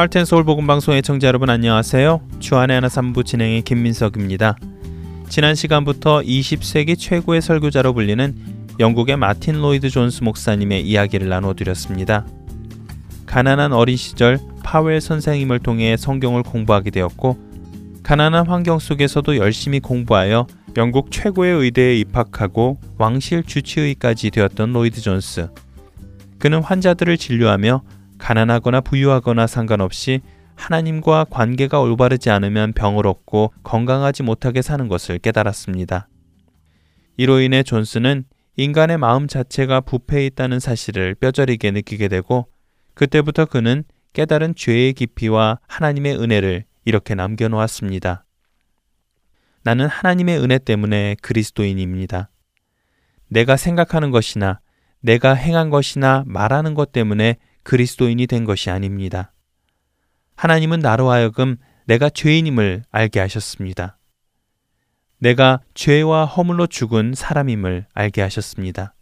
할텐 서울 복음 방송 애청자 여러분 안녕하세요. 주안의 하나 삼부 진행의 김민석입니다. 지난 시간부터 20세기 최고의 설교자로 불리는 영국의 마틴 로이드 존스 목사님의 이야기를 나눠드렸습니다. 가난한 어린 시절 파웰 선생님을 통해 성경을 공부하게 되었고 가난한 환경 속에서도 열심히 공부하여 영국 최고의 의대에 입학하고 왕실 주치의까지 되었던 로이드 존스. 그는 환자들을 진료하며 가난하거나 부유하거나 상관없이 하나님과 관계가 올바르지 않으면 병을 얻고 건강하지 못하게 사는 것을 깨달았습니다. 이로 인해 존스는 인간의 마음 자체가 부패해 있다는 사실을 뼈저리게 느끼게 되고 그때부터 그는 깨달은 죄의 깊이와 하나님의 은혜를 이렇게 남겨놓았습니다. 나는 하나님의 은혜 때문에 그리스도인입니다. 내가 생각하는 것이나 내가 행한 것이나 말하는 것 때문에 그리스도인이 된 것이 아닙니다. 하나님은 나로 하여금 내가 죄인임을 알게 하셨습니다. 내가 죄와 허물로 죽은 사람임을 알게 하셨습니다.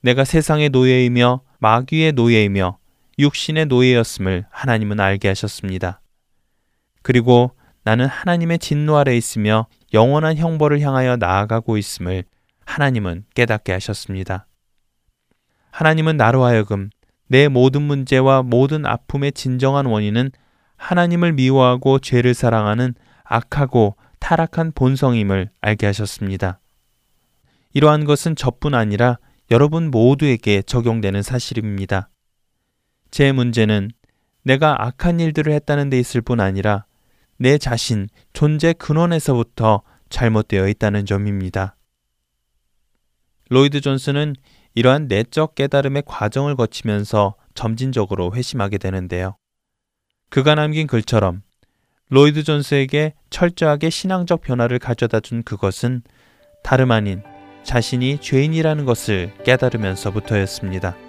내가 세상의 노예이며 마귀의 노예이며 육신의 노예였음을 하나님은 알게 하셨습니다. 그리고 나는 하나님의 진노 아래 있으며 영원한 형벌을 향하여 나아가고 있음을 하나님은 깨닫게 하셨습니다. 하나님은 나로 하여금 내 모든 문제와 모든 아픔의 진정한 원인은 하나님을 미워하고 죄를 사랑하는 악하고 타락한 본성임을 알게 하셨습니다. 이러한 것은 저뿐 아니라 여러분 모두에게 적용되는 사실입니다. 제 문제는 내가 악한 일들을 했다는 데 있을 뿐 아니라 내 자신, 존재 근원에서부터 잘못되어 있다는 점입니다. 로이드 존스는 이러한 내적 깨달음의 과정을 거치면서 점진적으로 회심하게 되는데요. 그가 남긴 글처럼 로이드 존스에게 철저하게 신앙적 변화를 가져다 준 그것은 다름 아닌 자신이 죄인이라는 것을 깨달으면서부터였습니다.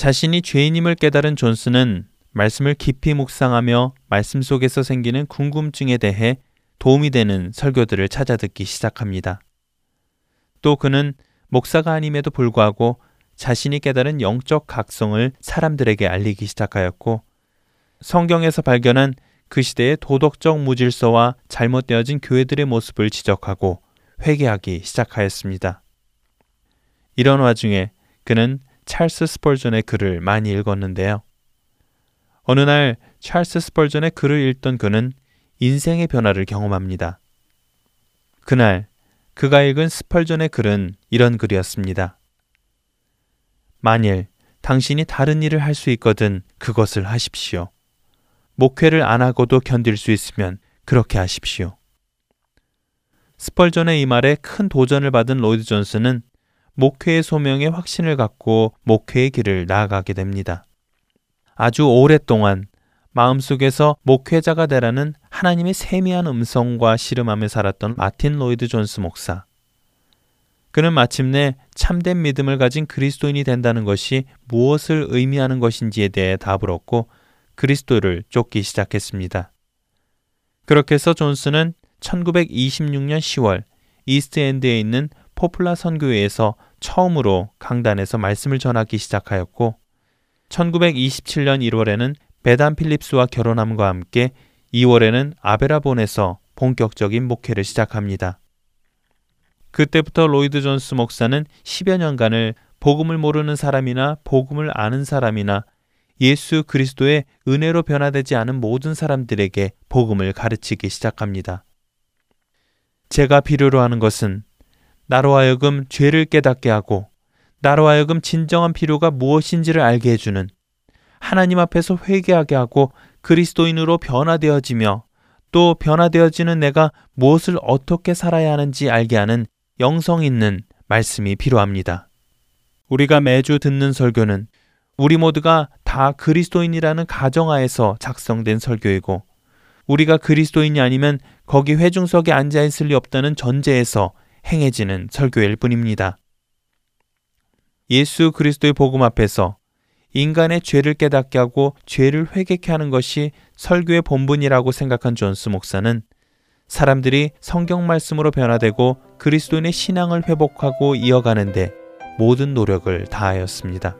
자신이 죄인임을 깨달은 존스는 말씀을 깊이 묵상하며 말씀 속에서 생기는 궁금증에 대해 도움이 되는 설교들을 찾아 듣기 시작합니다. 또 그는 목사가 아님에도 불구하고 자신이 깨달은 영적 각성을 사람들에게 알리기 시작하였고 성경에서 발견한 그 시대의 도덕적 무질서와 잘못되어진 교회들의 모습을 지적하고 회개하기 시작하였습니다. 이런 와중에 그는 찰스 스펄전의 글을 많이 읽었는데요. 어느 날 찰스 스펄전의 글을 읽던 그는 인생의 변화를 경험합니다. 그날 그가 읽은 스펄전의 글은 이런 글이었습니다. 만일 당신이 다른 일을 할 수 있거든 그것을 하십시오. 목회를 안 하고도 견딜 수 있으면 그렇게 하십시오. 스펄전의 이 말에 큰 도전을 받은 로이드 존스는 목회의 소명에 확신을 갖고 목회의 길을 나아가게 됩니다. 아주 오랫동안 마음속에서 목회자가 되라는 하나님의 세미한 음성과 씨름하며 살았던 마틴 로이드 존스 목사. 그는 마침내 참된 믿음을 가진 그리스도인이 된다는 것이 무엇을 의미하는 것인지에 대해 답을 얻고 그리스도를 쫓기 시작했습니다. 그렇게 해서 존스는 1926년 10월 이스트엔드에 있는 포플라 선교회에서 처음으로 강단에서 말씀을 전하기 시작하였고 1927년 1월에는 베단 필립스와 결혼함과 함께 2월에는 아베라본에서 본격적인 목회를 시작합니다. 그때부터 로이드 존스 목사는 10여 년간을 복음을 모르는 사람이나 복음을 아는 사람이나 예수 그리스도의 은혜로 변화되지 않은 모든 사람들에게 복음을 가르치기 시작합니다. 제가 필요로 하는 것은 나로 하여금 죄를 깨닫게 하고 나로 하여금 진정한 필요가 무엇인지를 알게 해주는 하나님 앞에서 회개하게 하고 그리스도인으로 변화되어지며 또 변화되어지는 내가 무엇을 어떻게 살아야 하는지 알게 하는 영성 있는 말씀이 필요합니다. 우리가 매주 듣는 설교는 우리 모두가 다 그리스도인이라는 가정하에서 작성된 설교이고 우리가 그리스도인이 아니면 거기 회중석에 앉아 있을 리 없다는 전제에서 행해지는 설교일 뿐입니다. 예수 그리스도의 복음 앞에서 인간의 죄를 깨닫게 하고 죄를 회개케 하는 것이 설교의 본분이라고 생각한 존스 목사는 사람들이 성경 말씀으로 변화되고 그리스도인의 신앙을 회복하고 이어가는데 모든 노력을 다하였습니다.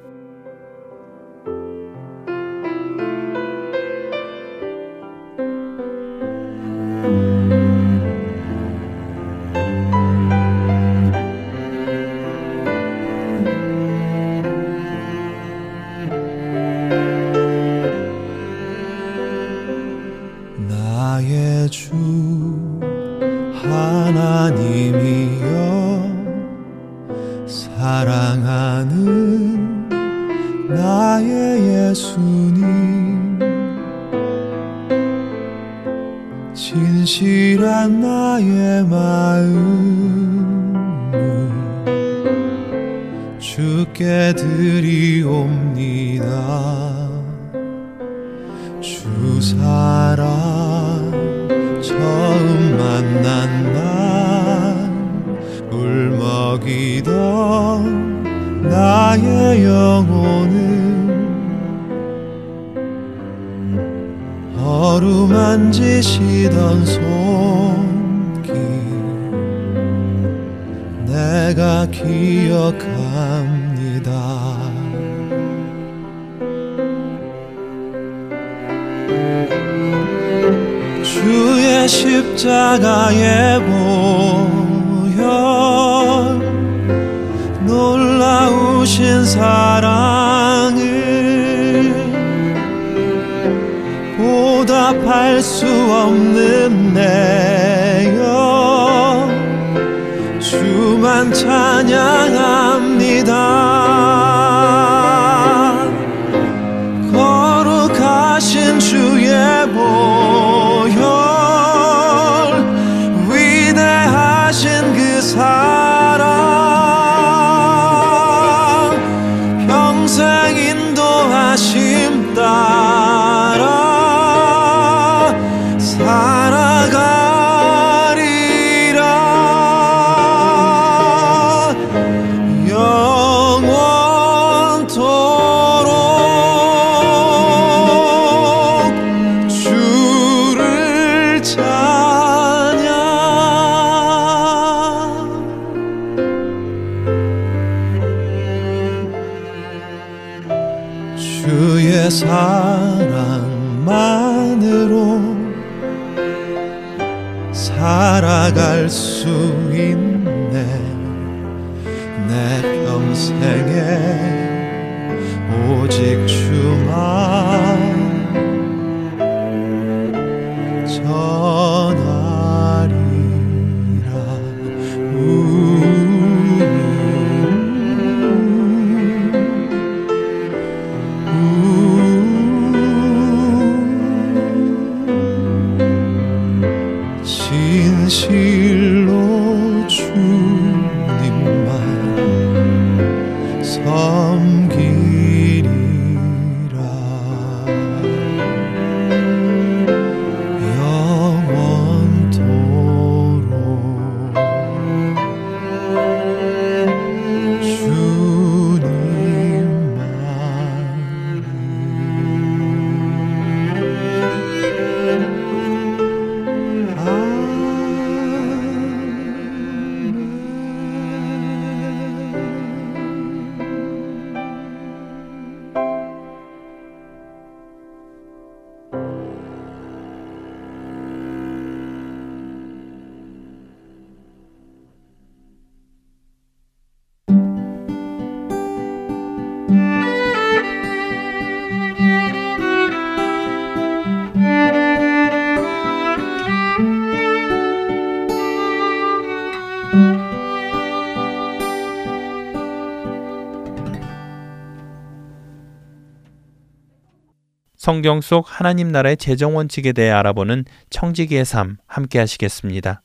성경 속 하나님 나라의 재정 원칙에 대해 알아보는 청지기의 삶 함께 하시겠습니다.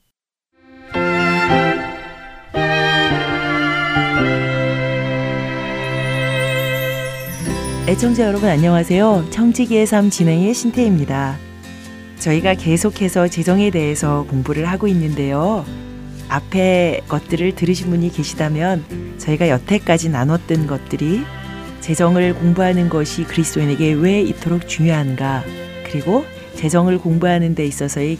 애청자 여러분 안녕하세요. 청지기의 삶 진행의 신태입니다. 저희가 계속해서 재정에 대해서 공부를 하고 있는데요. 앞에 것들을 들으신 분이 계시다면 저희가 여태까지 나눴던 것들이 재정을 공부하는 것이 그리스도인에게 왜 이토록 중요한가? 그리고 재정을 공부하는 데 있어서의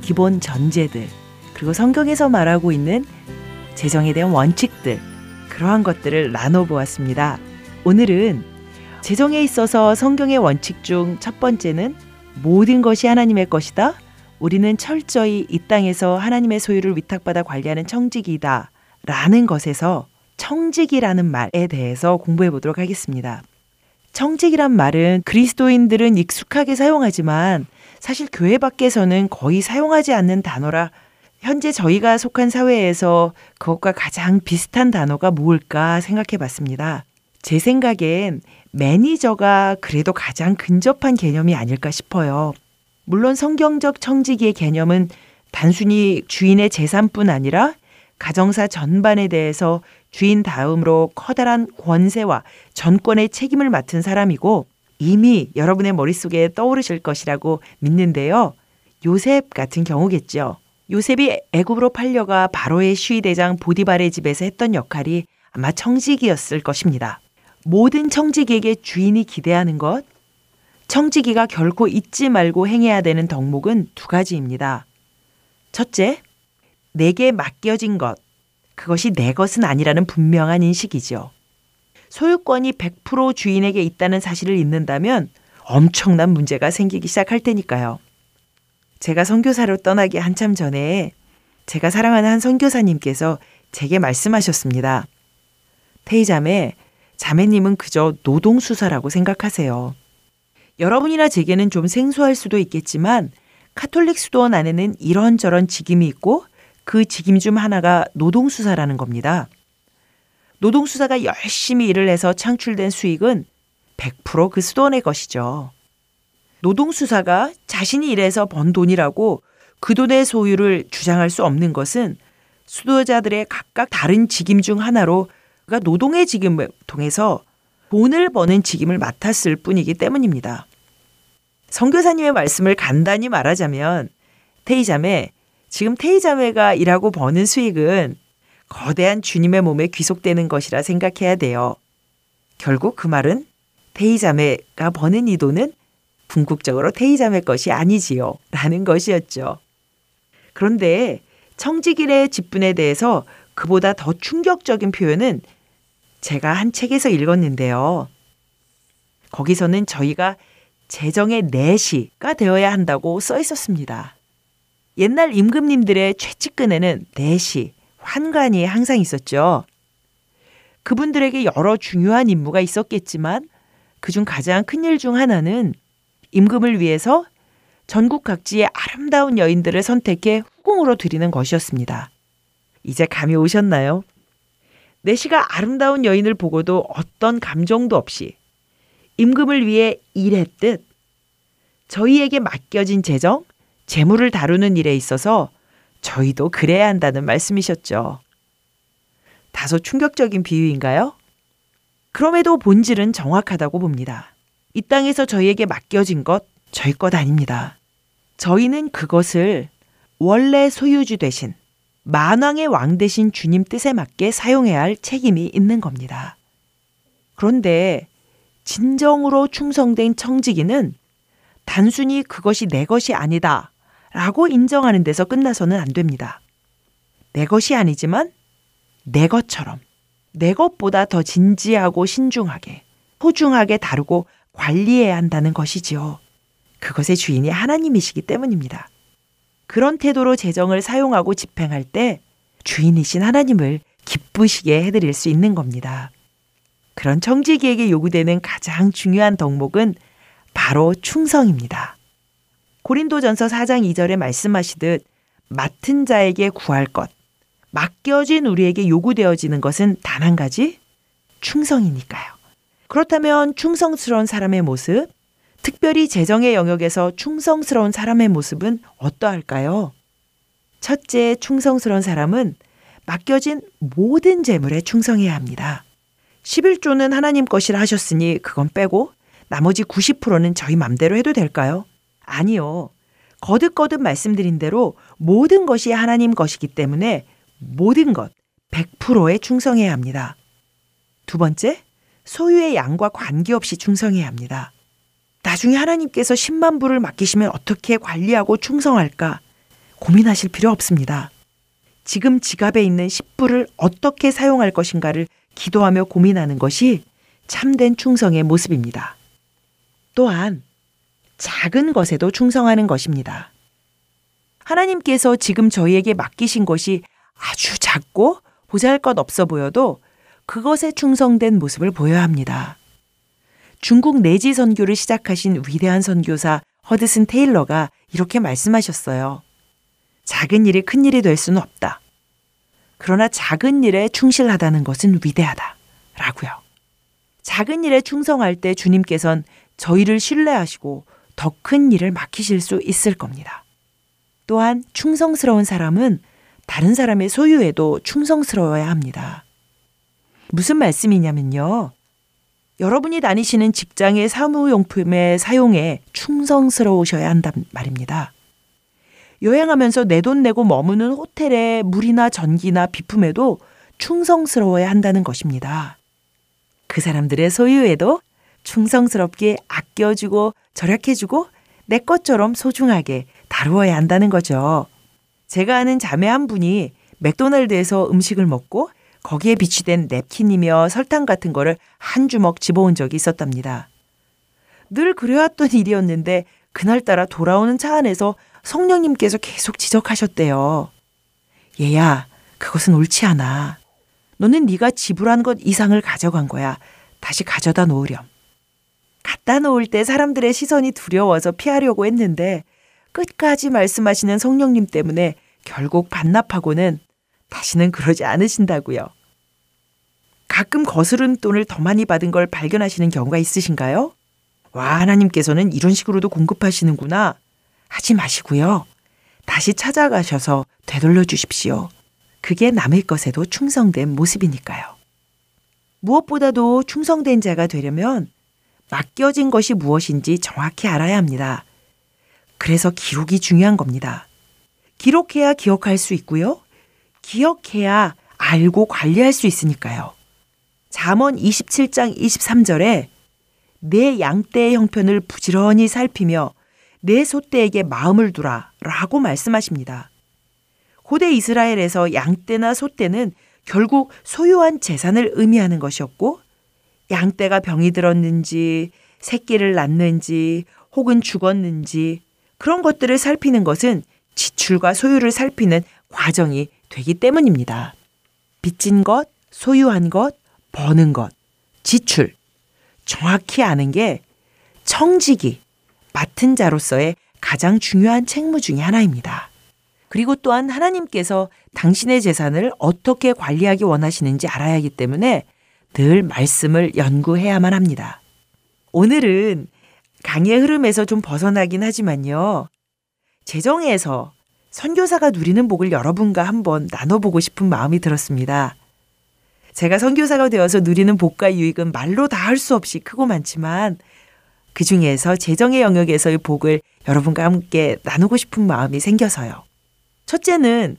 기본 전제들, 그리고 성경에서 말하고 있는 재정에 대한 원칙들, 그러한 것들을 나눠보았습니다. 오늘은 재정에 있어서 성경의 원칙 중 첫 번째는 모든 것이 하나님의 것이다. 우리는 철저히 이 땅에서 하나님의 소유를 위탁받아 관리하는 청직이다. 라는 것에서 청지기라는 말에 대해서 공부해 보도록 하겠습니다. 청지기란 말은 그리스도인들은 익숙하게 사용하지만 사실 교회 밖에서는 거의 사용하지 않는 단어라 현재 저희가 속한 사회에서 그것과 가장 비슷한 단어가 뭘까 생각해 봤습니다. 제 생각엔 매니저가 그래도 가장 근접한 개념이 아닐까 싶어요. 물론 성경적 청지기의 개념은 단순히 주인의 재산뿐 아니라 가정사 전반에 대해서 주인 다음으로 커다란 권세와 전권의 책임을 맡은 사람이고 이미 여러분의 머릿속에 떠오르실 것이라고 믿는데요. 요셉 같은 경우겠죠. 요셉이 애굽으로 팔려가 바로의 시위대장 보디발의 집에서 했던 역할이 아마 청지기였을 것입니다. 모든 청지기에게 주인이 기대하는 것, 청지기가 결코 잊지 말고 행해야 되는 덕목은 두 가지입니다. 첫째, 내게 맡겨진 것, 그것이 내 것은 아니라는 분명한 인식이죠. 소유권이 100% 주인에게 있다는 사실을 잊는다면 엄청난 문제가 생기기 시작할 테니까요. 제가 선교사로 떠나기 한참 전에 제가 사랑하는 한 선교사님께서 제게 말씀하셨습니다. 테이자매, 자매님은 그저 노동수사라고 생각하세요. 여러분이나 제게는 좀 생소할 수도 있겠지만 카톨릭 수도원 안에는 이런저런 직임이 있고 그 직임 중 하나가 노동수사라는 겁니다. 노동수사가 열심히 일을 해서 창출된 수익은 100%그 수도원의 것이죠. 노동수사가 자신이 일해서 번 돈이라고 그 돈의 소유를 주장할 수 없는 것은 수도자들의 각각 다른 직임 중 하나로 그가 노동의 직임을 통해서 돈을 버는 직임을 맡았을 뿐이기 때문입니다. 성교사님의 말씀을 간단히 말하자면 테이자매 지금 테이 자매가 일하고 버는 수익은 거대한 주님의 몸에 귀속되는 것이라 생각해야 돼요. 결국 그 말은 테이 자매가 버는 이 돈은 궁극적으로 테이 자매 것이 아니지요. 라는 것이었죠. 그런데 청지길의 직분에 대해서 그보다 더 충격적인 표현은 제가 한 책에서 읽었는데요. 거기서는 저희가 재정의 내시가 되어야 한다고 써 있었습니다. 옛날 임금님들의 최측근에는 내시, 환관이 항상 있었죠. 그분들에게 여러 중요한 임무가 있었겠지만 그중 가장 큰 일 중 하나는 임금을 위해서 전국 각지의 아름다운 여인들을 선택해 후궁으로 드리는 것이었습니다. 이제 감이 오셨나요? 내시가 아름다운 여인을 보고도 어떤 감정도 없이 임금을 위해 일했듯 저희에게 맡겨진 재정, 재물을 다루는 일에 있어서 저희도 그래야 한다는 말씀이셨죠. 다소 충격적인 비유인가요? 그럼에도 본질은 정확하다고 봅니다. 이 땅에서 저희에게 맡겨진 것 저희 것 아닙니다. 저희는 그것을 원래 소유주 대신 만왕의 왕 대신 주님 뜻에 맞게 사용해야 할 책임이 있는 겁니다. 그런데 진정으로 충성된 청지기는 단순히 그것이 내 것이 아니다 라고 인정하는 데서 끝나서는 안 됩니다. 내 것이 아니지만 내 것처럼 내 것보다 더 진지하고 신중하게 소중하게 다루고 관리해야 한다는 것이지요. 그것의 주인이 하나님이시기 때문입니다. 그런 태도로 재정을 사용하고 집행할 때 주인이신 하나님을 기쁘시게 해드릴 수 있는 겁니다. 그런 청지기에게 요구되는 가장 중요한 덕목은 바로 충성입니다. 고린도전서 4장 2절에 말씀하시듯 맡은 자에게 구할 것, 맡겨진 우리에게 요구되어지는 것은 단 한 가지 충성이니까요. 그렇다면 충성스러운 사람의 모습, 특별히 재정의 영역에서 충성스러운 사람의 모습은 어떠할까요? 첫째, 충성스러운 사람은 맡겨진 모든 재물에 충성해야 합니다. 11조는 하나님 것이라 하셨으니 그건 빼고 나머지 90%는 저희 맘대로 해도 될까요? 아니요. 거듭거듭 말씀드린 대로 모든 것이 하나님 것이기 때문에 모든 것 100%에 충성해야 합니다. 두 번째, 소유의 양과 관계없이 충성해야 합니다. 나중에 하나님께서 10만 부를 맡기시면 어떻게 관리하고 충성할까 고민하실 필요 없습니다. 지금 지갑에 있는 10부를 어떻게 사용할 것인가를 기도하며 고민하는 것이 참된 충성의 모습입니다. 또한 작은 것에도 충성하는 것입니다. 하나님께서 지금 저희에게 맡기신 것이 아주 작고 보잘 것 없어 보여도 그것에 충성된 모습을 보여야 합니다. 중국 내지 선교를 시작하신 위대한 선교사 허드슨 테일러가 이렇게 말씀하셨어요. 작은 일이 큰 일이 될 수는 없다. 그러나 작은 일에 충실하다는 것은 위대하다. 라고요. 작은 일에 충성할 때 주님께선 저희를 신뢰하시고 더 큰 일을 맡기실 수 있을 겁니다. 또한 충성스러운 사람은 다른 사람의 소유에도 충성스러워야 합니다. 무슨 말씀이냐면요. 여러분이 다니시는 직장의 사무용품의 사용에 충성스러우셔야 한단 말입니다. 여행하면서 내 돈 내고 머무는 호텔의 물이나 전기나 비품에도 충성스러워야 한다는 것입니다. 그 사람들의 소유에도 충성스럽게 아껴주고 절약해주고 내 것처럼 소중하게 다루어야 한다는 거죠. 제가 아는 자매 한 분이 맥도날드에서 음식을 먹고 거기에 비치된 냅킨이며 설탕 같은 거를 한 주먹 집어온 적이 있었답니다. 늘 그래왔던 일이었는데 그날따라 돌아오는 차 안에서 성령님께서 계속 지적하셨대요. 얘야, 그것은 옳지 않아. 너는 네가 지불한 것 이상을 가져간 거야. 다시 가져다 놓으렴. 갖다 놓을 때 사람들의 시선이 두려워서 피하려고 했는데 끝까지 말씀하시는 성령님 때문에 결국 반납하고는 다시는 그러지 않으신다고요. 가끔 거스른 돈을 더 많이 받은 걸 발견하시는 경우가 있으신가요? 와, 하나님께서는 이런 식으로도 공급하시는구나. 하지 마시고요. 다시 찾아가셔서 되돌려 주십시오. 그게 남의 것에도 충성된 모습이니까요. 무엇보다도 충성된 자가 되려면 맡겨진 것이 무엇인지 정확히 알아야 합니다. 그래서 기록이 중요한 겁니다. 기록해야 기억할 수 있고요. 기억해야 알고 관리할 수 있으니까요. 잠언 27장 23절에 내 양떼의 형편을 부지런히 살피며 내 소떼에게 마음을 두라 라고 말씀하십니다. 고대 이스라엘에서 양떼나 소떼는 결국 소유한 재산을 의미하는 것이었고 양떼가 병이 들었는지 새끼를 낳는지 혹은 죽었는지 그런 것들을 살피는 것은 지출과 소유를 살피는 과정이 되기 때문입니다. 빚진 것, 소유한 것, 버는 것, 지출. 정확히 아는 게 청지기, 맡은 자로서의 가장 중요한 책무 중의 하나입니다. 그리고 또한 하나님께서 당신의 재산을 어떻게 관리하기 원하시는지 알아야 하기 때문에 늘 말씀을 연구해야만 합니다. 오늘은 강의 흐름에서 좀 벗어나긴 하지만요. 재정에서 선교사가 누리는 복을 여러분과 한번 나눠보고 싶은 마음이 들었습니다. 제가 선교사가 되어서 누리는 복과 유익은 말로 다 할 수 없이 크고 많지만 그 중에서 재정의 영역에서의 복을 여러분과 함께 나누고 싶은 마음이 생겨서요. 첫째는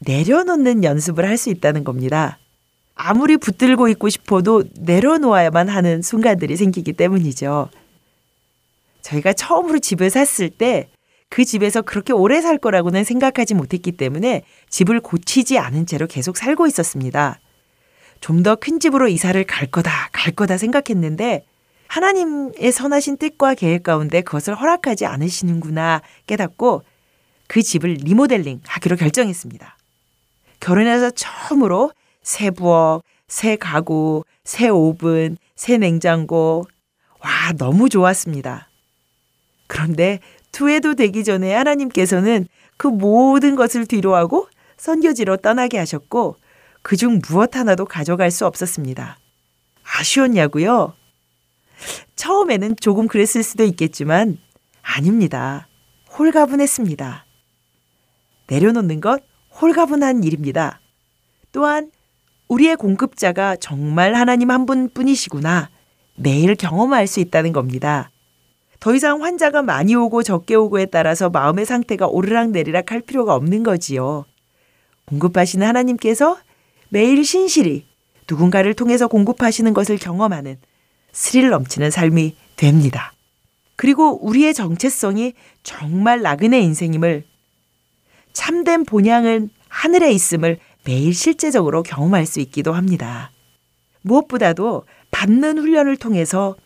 내려놓는 연습을 할 수 있다는 겁니다. 아무리 붙들고 있고 싶어도 내려놓아야만 하는 순간들이 생기기 때문이죠. 저희가 처음으로 집을 샀을 때 그 집에서 그렇게 오래 살 거라고는 생각하지 못했기 때문에 집을 고치지 않은 채로 계속 살고 있었습니다. 좀 더 큰 집으로 이사를 갈 거다, 갈 거다 생각했는데 하나님의 선하신 뜻과 계획 가운데 그것을 허락하지 않으시는구나 깨닫고 그 집을 리모델링 하기로 결정했습니다. 결혼해서 처음으로 새 부엌, 새 가구, 새 오븐, 새 냉장고. 와, 너무 좋았습니다. 그런데 투에도 되기 전에 하나님께서는 그 모든 것을 뒤로하고 선교지로 떠나게 하셨고 그중 무엇 하나도 가져갈 수 없었습니다. 아쉬웠냐고요? 처음에는 조금 그랬을 수도 있겠지만 아닙니다. 홀가분했습니다. 내려놓는 것 홀가분한 일입니다. 또한 우리의 공급자가 정말 하나님 한 분뿐이시구나 매일 경험할 수 있다는 겁니다. 더 이상 환자가 많이 오고 적게 오고에 따라서 마음의 상태가 오르락내리락 할 필요가 없는 거지요. 공급하시는 하나님께서 매일 신실히 누군가를 통해서 공급하시는 것을 경험하는 스릴 넘치는 삶이 됩니다. 그리고 우리의 정체성이 정말 나그네 인생임을 참된 본향은 하늘에 있음을 매일 실제적으로 경험할 수 있기도 합니다. 무엇보다도 받는 훈련을 통해서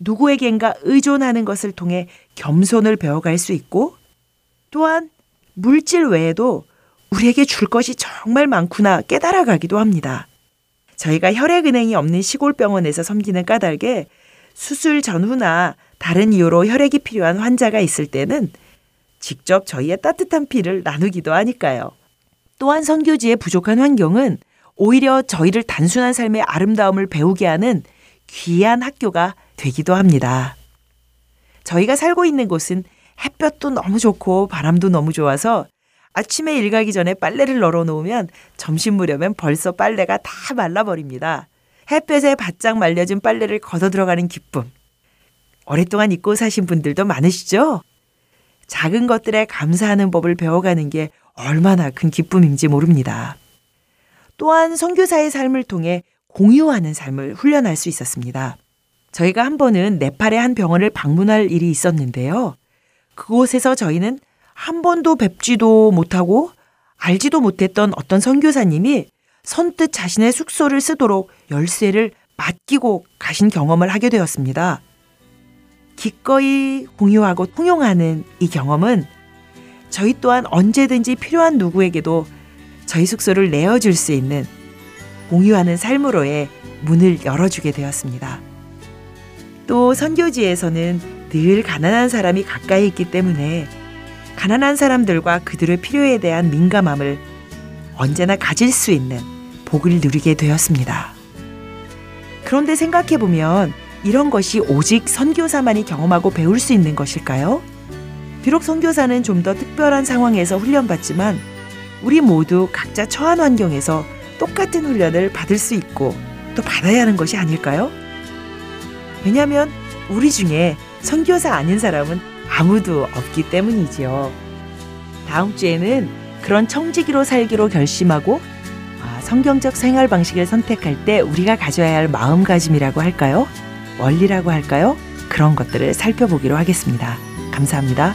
누구에겐가 의존하는 것을 통해 겸손을 배워갈 수 있고 또한 물질 외에도 우리에게 줄 것이 정말 많구나 깨달아가기도 합니다. 저희가 혈액은행이 없는 시골 병원에서 섬기는 까닭에 수술 전후나 다른 이유로 혈액이 필요한 환자가 있을 때는 직접 저희의 따뜻한 피를 나누기도 하니까요. 또한 선교지의 부족한 환경은 오히려 저희를 단순한 삶의 아름다움을 배우게 하는 귀한 학교가 되기도 합니다. 저희가 살고 있는 곳은 햇볕도 너무 좋고 바람도 너무 좋아서 아침에 일 가기 전에 빨래를 널어 놓으면 점심 무렵엔 벌써 빨래가 다 말라버립니다. 햇볕에 바짝 말려진 빨래를 걷어 들어가는 기쁨. 오랫동안 입고 사신 분들도 많으시죠? 작은 것들에 감사하는 법을 배워가는 게 얼마나 큰 기쁨인지 모릅니다. 또한 선교사의 삶을 통해 공유하는 삶을 훈련할 수 있었습니다. 저희가 한 번은 네팔의 한 병원을 방문할 일이 있었는데요. 그곳에서 저희는 한 번도 뵙지도 못하고 알지도 못했던 어떤 선교사님이 선뜻 자신의 숙소를 쓰도록 열쇠를 맡기고 가신 경험을 하게 되었습니다. 기꺼이 공유하고 통용하는 이 경험은 저희 또한 언제든지 필요한 누구에게도 저희 숙소를 내어줄 수 있는 공유하는 삶으로의 문을 열어주게 되었습니다. 또 선교지에서는 늘 가난한 사람이 가까이 있기 때문에 가난한 사람들과 그들의 필요에 대한 민감함을 언제나 가질 수 있는 복을 누리게 되었습니다. 그런데 생각해 보면 이런 것이 오직 선교사만이 경험하고 배울 수 있는 것일까요? 비록 선교사는 좀 더 특별한 상황에서 훈련받지만 우리 모두 각자 처한 환경에서 똑같은 훈련을 받을 수 있고 또 받아야 하는 것이 아닐까요? 왜냐하면 우리 중에 선교사 아닌 사람은 아무도 없기 때문이지요. 다음 주에는 그런 청지기로 살기로 결심하고 아, 성경적 생활 방식을 선택할 때 우리가 가져야 할 마음가짐이라고 할까요? 원리라고 할까요? 그런 것들을 살펴보기로 하겠습니다. 감사합니다.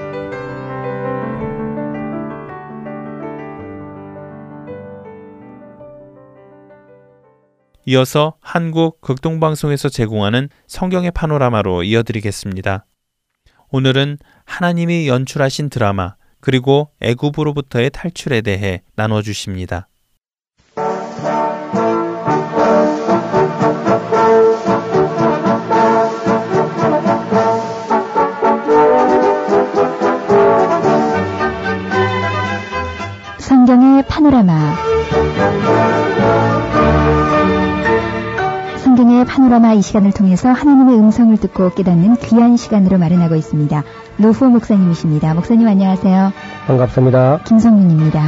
이어서 한국 극동방송에서 제공하는 성경의 파노라마로 이어드리겠습니다. 오늘은 하나님이 연출하신 드라마 그리고 애굽으로부터의 탈출에 대해 나눠 주십니다. 성경의 파노라마 성경의 파노라마 이 시간을 통해서 하나님의 음성을 듣고 깨닫는 귀한 시간으로 마련하고 있습니다. 노후 목사님이십니다. 목사님 안녕하세요. 반갑습니다. 김성윤입니다.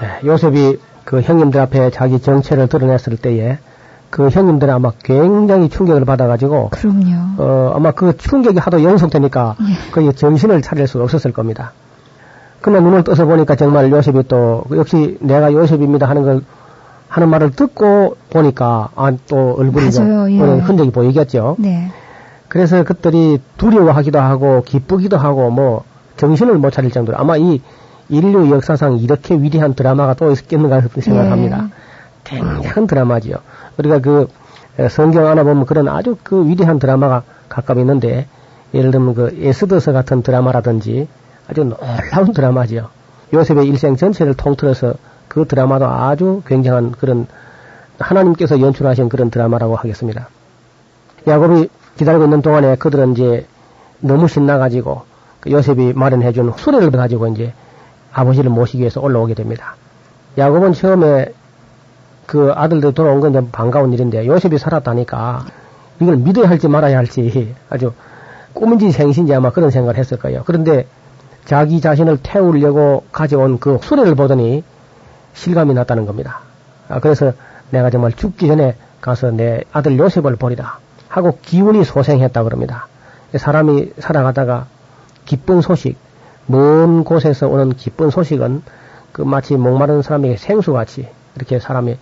네, 요셉이 그 형님들 앞에 자기 정체를 드러냈을 때에 그 형님들은 아마 굉장히 충격을 받아가지고 그럼요. 어, 아마 그 충격이 하도 연속되니까 예. 거의 정신을 차릴 수 없었을 겁니다. 그러나 눈을 떠서 보니까 정말 요셉이 또 역시 내가 요셉입니다 하는 걸 하는 말을 듣고 보니까 아, 또 얼굴이 맞아요, 예. 흔적이 보이겠죠. 네. 그래서 그들이 두려워하기도 하고 기쁘기도 하고 뭐 정신을 못 차릴 정도로 아마 이 인류 역사상 이렇게 위대한 드라마가 또 있겠는가 생각을 예. 합니다. 굉장한 드라마지요. 우리가 그 에, 성경 하나 보면 그런 아주 그 위대한 드라마가 가끔 있는데 예를 들면 그 에스더서 같은 드라마라든지 아주 놀라운 드라마지요. 요셉의 일생 전체를 통틀어서 그 드라마도 아주 굉장한 그런 하나님께서 연출하신 그런 드라마라고 하겠습니다. 야곱이 기다리고 있는 동안에 그들은 이제 너무 신나가지고 그 요셉이 마련해준 수레를 가지고 이제 아버지를 모시기 위해서 올라오게 됩니다. 야곱은 처음에 그 아들들 돌아온 건 이제 반가운 일인데 요셉이 살았다니까 이걸 믿어야 할지 말아야 할지 아주 꿈인지 생신지 아마 그런 생각을 했을 거예요. 그런데 자기 자신을 태우려고 가져온 그 수레를 보더니 실감이 났다는 겁니다. 아, 그래서 내가 정말 죽기 전에 가서 내 아들 요셉을 보리라 하고 기운이 소생했다 그럽니다. 사람이 살아가다가 기쁜 소식, 먼 곳에서 오는 기쁜 소식은 그 마치 목마른 사람에게 생수같이 이렇게 사람이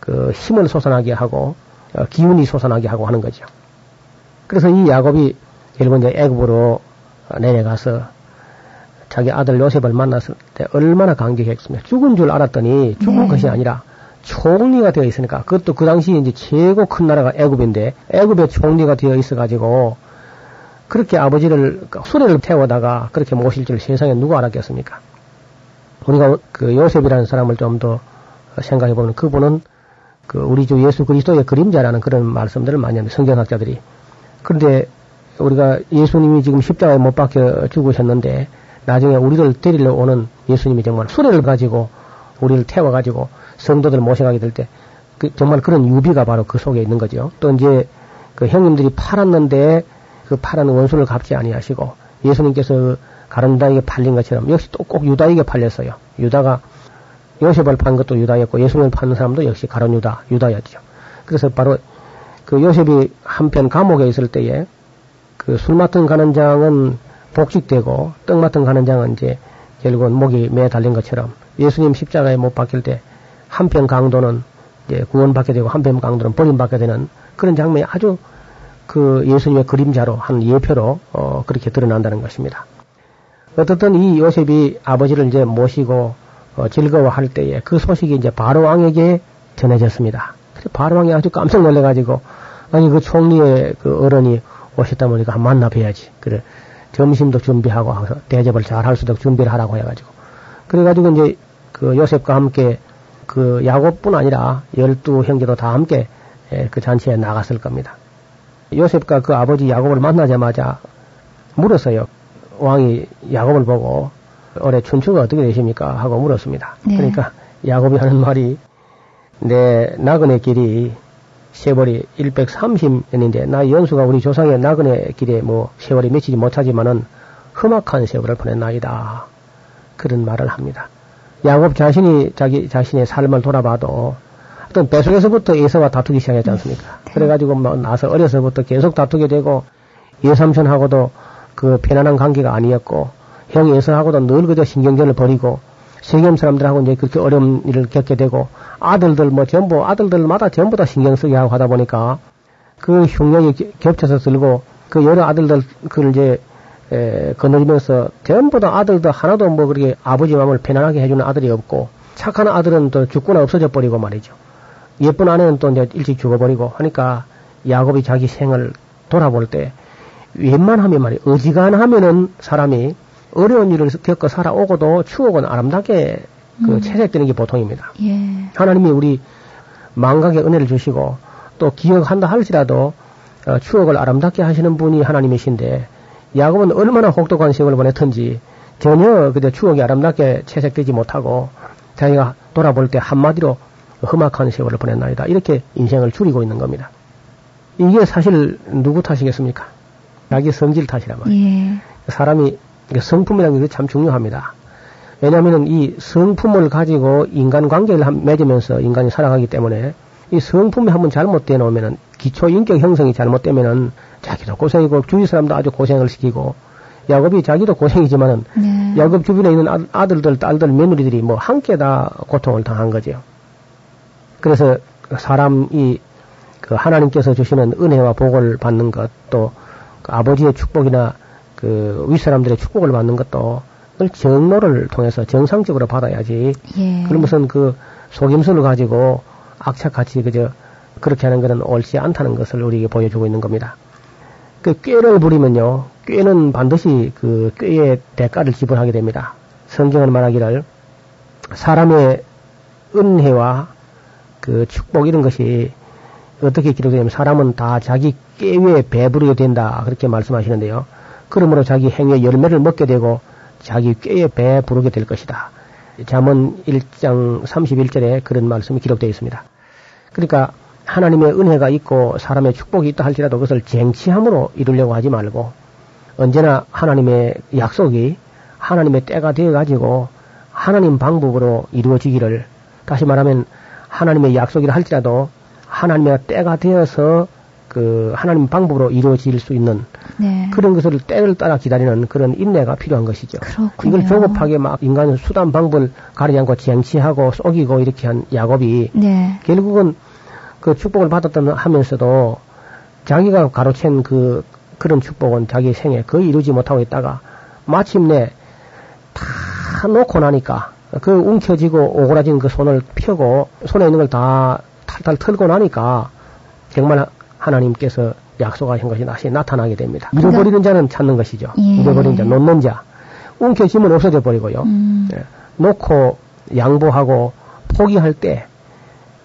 그 힘을 솟아나게 하고 어, 기운이 솟아나게 하고 하는 거죠. 그래서 이 야곱이 일본 이제 애굽으로 내려가서 자기 아들 요셉을 만났을 때 얼마나 감격했습니까? 죽은 줄 알았더니 죽은 네. 것이 아니라 총리가 되어 있으니까 그것도 그 당시 이제 최고 큰 나라가 애굽인데 애굽의 총리가 되어 있어 가지고 그렇게 아버지를 수레를 태워다가 그렇게 모실 줄 세상에 누가 알았겠습니까? 우리가 그 요셉이라는 사람을 좀 더 생각해 보면 그분은 그 우리 주 예수 그리스도의 그림자라는 그런 말씀들을 많이 합니다. 성경학자들이. 그런데 우리가 예수님이 지금 십자가에 못 박혀 죽으셨는데 나중에 우리를 데리러 오는 예수님이 정말 수레를 가지고 우리를 태워가지고 성도들 모셔가게 될 때 그 정말 그런 유비가 바로 그 속에 있는 거죠. 또 이제 그 형님들이 팔았는데 그 팔은 원수를 갚지 아니하시고 예수님께서 가룟다에게 팔린 것처럼 역시 또 꼭 유다에게 팔렸어요. 유다가 요셉을 판 것도 유다였고 예수님을 파는 사람도 역시 가론 유다, 유다였죠. 그래서 바로 그 요셉이 한편 감옥에 있을 때에 그 술 맡은 가는장은 복직되고 떡 맡은 가는 장은 이제 결국은 목이 매 달린 것처럼 예수님 십자가에 못 박힐 때 한편 강도는 이제 구원받게 되고 한편 강도는 버림받게 되는 그런 장면이 아주 그 예수님의 그림자로 한 예표로 어 그렇게 드러난다는 것입니다. 어떻든 이 요셉이 아버지를 이제 모시고 어, 즐거워할 때에 그 소식이 이제 바로 왕에게 전해졌습니다. 바로 왕이 아주 깜짝 놀래가지고 아니 그 총리의 그 어른이 오셨다 보니까 한 만나 뵈야지. 그래 점심도 준비하고 해서 대접을 잘 할 수 있도록 준비를 하라고 해가지고 그래가지고 이제 그 요셉과 함께 그 야곱뿐 아니라 열두 형제도 다 함께 예, 그 잔치에 나갔을 겁니다. 요셉과 그 아버지 야곱을 만나자마자 물었어요. 왕이 야곱을 보고 올해 춘추가 어떻게 되십니까? 하고 물었습니다. 네. 그러니까 야곱이 하는 말이 내 나그네 길이 세월이 130년인데 나 연수가 우리 조상의 나그네 길에 뭐 세월이 미치지 못하지만은 험악한 세월을 보냈나이다. 그런 말을 합니다. 야곱 자신이 자기 자신의 삶을 돌아봐도 어떤 뱃속에서부터 에서와 다투기 시작했지 않습니까? 그래가지고 뭐 나서 어려서부터 계속 다투게 되고 예삼촌하고도 그 편안한 관계가 아니었고 형이 에서하고도 늘 그저 신경전을 벌이고 세겜 사람들하고 이제 그렇게 어려운 일을 겪게 되고 아들들 뭐 전부 아들들마다 전부 다 신경 쓰게 하고 하다 보니까 그 흉령이 겨- 겹쳐서 들고 그 여러 아들들 그걸 이제 에, 거느리면서 전부 다 아들들 하나도 뭐 그렇게 아버지 마음을 편안하게 해주는 아들이 없고 착한 아들은 또 죽거나 없어져 버리고 말이죠. 예쁜 아내는 또 이제 일찍 죽어버리고 하니까 야곱이 자기 생을 돌아볼 때 웬만하면 말이에요. 어지간하면은 사람이 어려운 일을 겪어 살아오고도 추억은 아름답게 그 채색되는 게 보통입니다. 예. 하나님이 우리 망각의 은혜를 주시고 또 기억한다 할지라도 어, 추억을 아름답게 하시는 분이 하나님이신데 야곱은 얼마나 혹독한 세월을 보냈던지 전혀 그저 추억이 아름답게 채색되지 못하고 자기가 돌아볼 때 한마디로 험악한 세월을 보냈나이다. 이렇게 인생을 줄이고 있는 겁니다. 이게 사실 누구 탓이겠습니까? 자기 성질 탓이란 말이에요. 예. 사람이 성품이라는 게 참 중요합니다. 왜냐하면 이 성품을 가지고 인간 관계를 한- 맺으면서 인간이 살아가기 때문에 이 성품이 한번 잘못되어 놓으면은 기초 인격 형성이 잘못되면은 자기도 고생이고 주위 사람도 아주 고생을 시키고 야곱이 자기도 고생이지만은 네. 야곱 주변에 있는 아- 아들들, 딸들, 며느리들이 뭐 함께 다 고통을 당한 거죠. 그래서 사람이 그 하나님께서 주시는 은혜와 복을 받는 것, 또그 아버지의 축복이나 그 윗사람들의 축복을 받는 것도 늘 정로를 통해서 정상적으로 받아야지. 예. 그런 무슨 그 속임수를 가지고 악착같이 그저 그렇게 하는 것은 옳지 않다는 것을 우리에게 보여주고 있는 겁니다. 그 꾀를 부리면요, 꾀는 반드시 그 꾀의 대가를 지불하게 됩니다. 성경은 말하기를 사람의 은혜와 그 축복 이런 것이 어떻게 기록되냐면 사람은 다 자기 꾀에 배부르게 된다 그렇게 말씀하시는데요. 그러므로 자기 행위의 열매를 먹게 되고 자기 꾀에 배부르게 될 것이다. 잠언 1장 31절에 그런 말씀이 기록되어 있습니다. 그러니까 하나님의 은혜가 있고 사람의 축복이 있다 할지라도 그것을 쟁취함으로 이루려고 하지 말고 언제나 하나님의 약속이 하나님의 때가 되어 가지고 하나님 방법으로 이루어지기를 다시 말하면 하나님의 약속이라 할지라도 하나님의 때가 되어서 그 하나님 방법으로 이루어질 수 있는 네. 그런 것을 때를 따라 기다리는 그런 인내가 필요한 것이죠. 그렇군요. 이걸 조급하게 막 인간은 수단 방법을 가리지 않고 쟁취하고 속이고 이렇게 한 야곱이 네. 결국은 그 축복을 받았다는 하면서도 자기가 가로챈 그 그런 축복은 자기 생에 거의 이루지 못하고 있다가 마침내 다 놓고 나니까 그 움켜쥐고 오그라진 그 손을 펴고 손에 있는 걸 다 탈탈 털고 나니까 정말 하나님께서 약속하신 것이 다시 나타나게 됩니다. 잃어버리는 자는 찾는 것이죠. 예. 잃어버리는 자, 놓는 자. 움켜쥐면 없어져 버리고요. 음. 예, 놓고 양보하고 포기할 때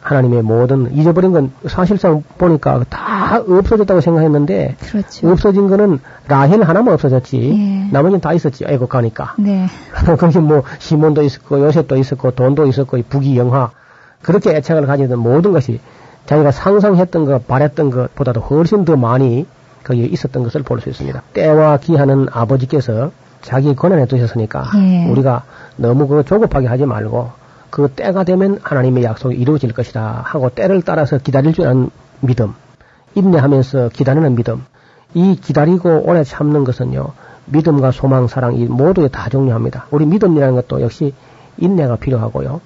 하나님의 모든 잊어버린 건 사실상 보니까 다 없어졌다고 생각했는데 그렇죠. 없어진 거는 라헬 하나만 없어졌지 예. 나머지는 다 있었지 애국 가니까 네. 거기 뭐 시몬도 있었고 요셉도 있었고 돈도 있었고 이 부귀 영화 그렇게 애착을 가지던 모든 것이 자기가 상상했던 것 바랬던 것보다도 훨씬 더 많이 거기에 있었던 것을 볼 수 있습니다. 때와 기하는 아버지께서 자기 권한에 두셨으니까 예. 우리가 너무 그 조급하게 하지 말고 그 때가 되면 하나님의 약속이 이루어질 것이다 하고 때를 따라서 기다릴 줄 아는 믿음, 인내하면서 기다리는 믿음, 이 기다리고 오래 참는 것은요 믿음과 소망, 사랑 이 모두에 다 중요합니다. 우리 믿음이라는 것도 역시 인내가 필요하고요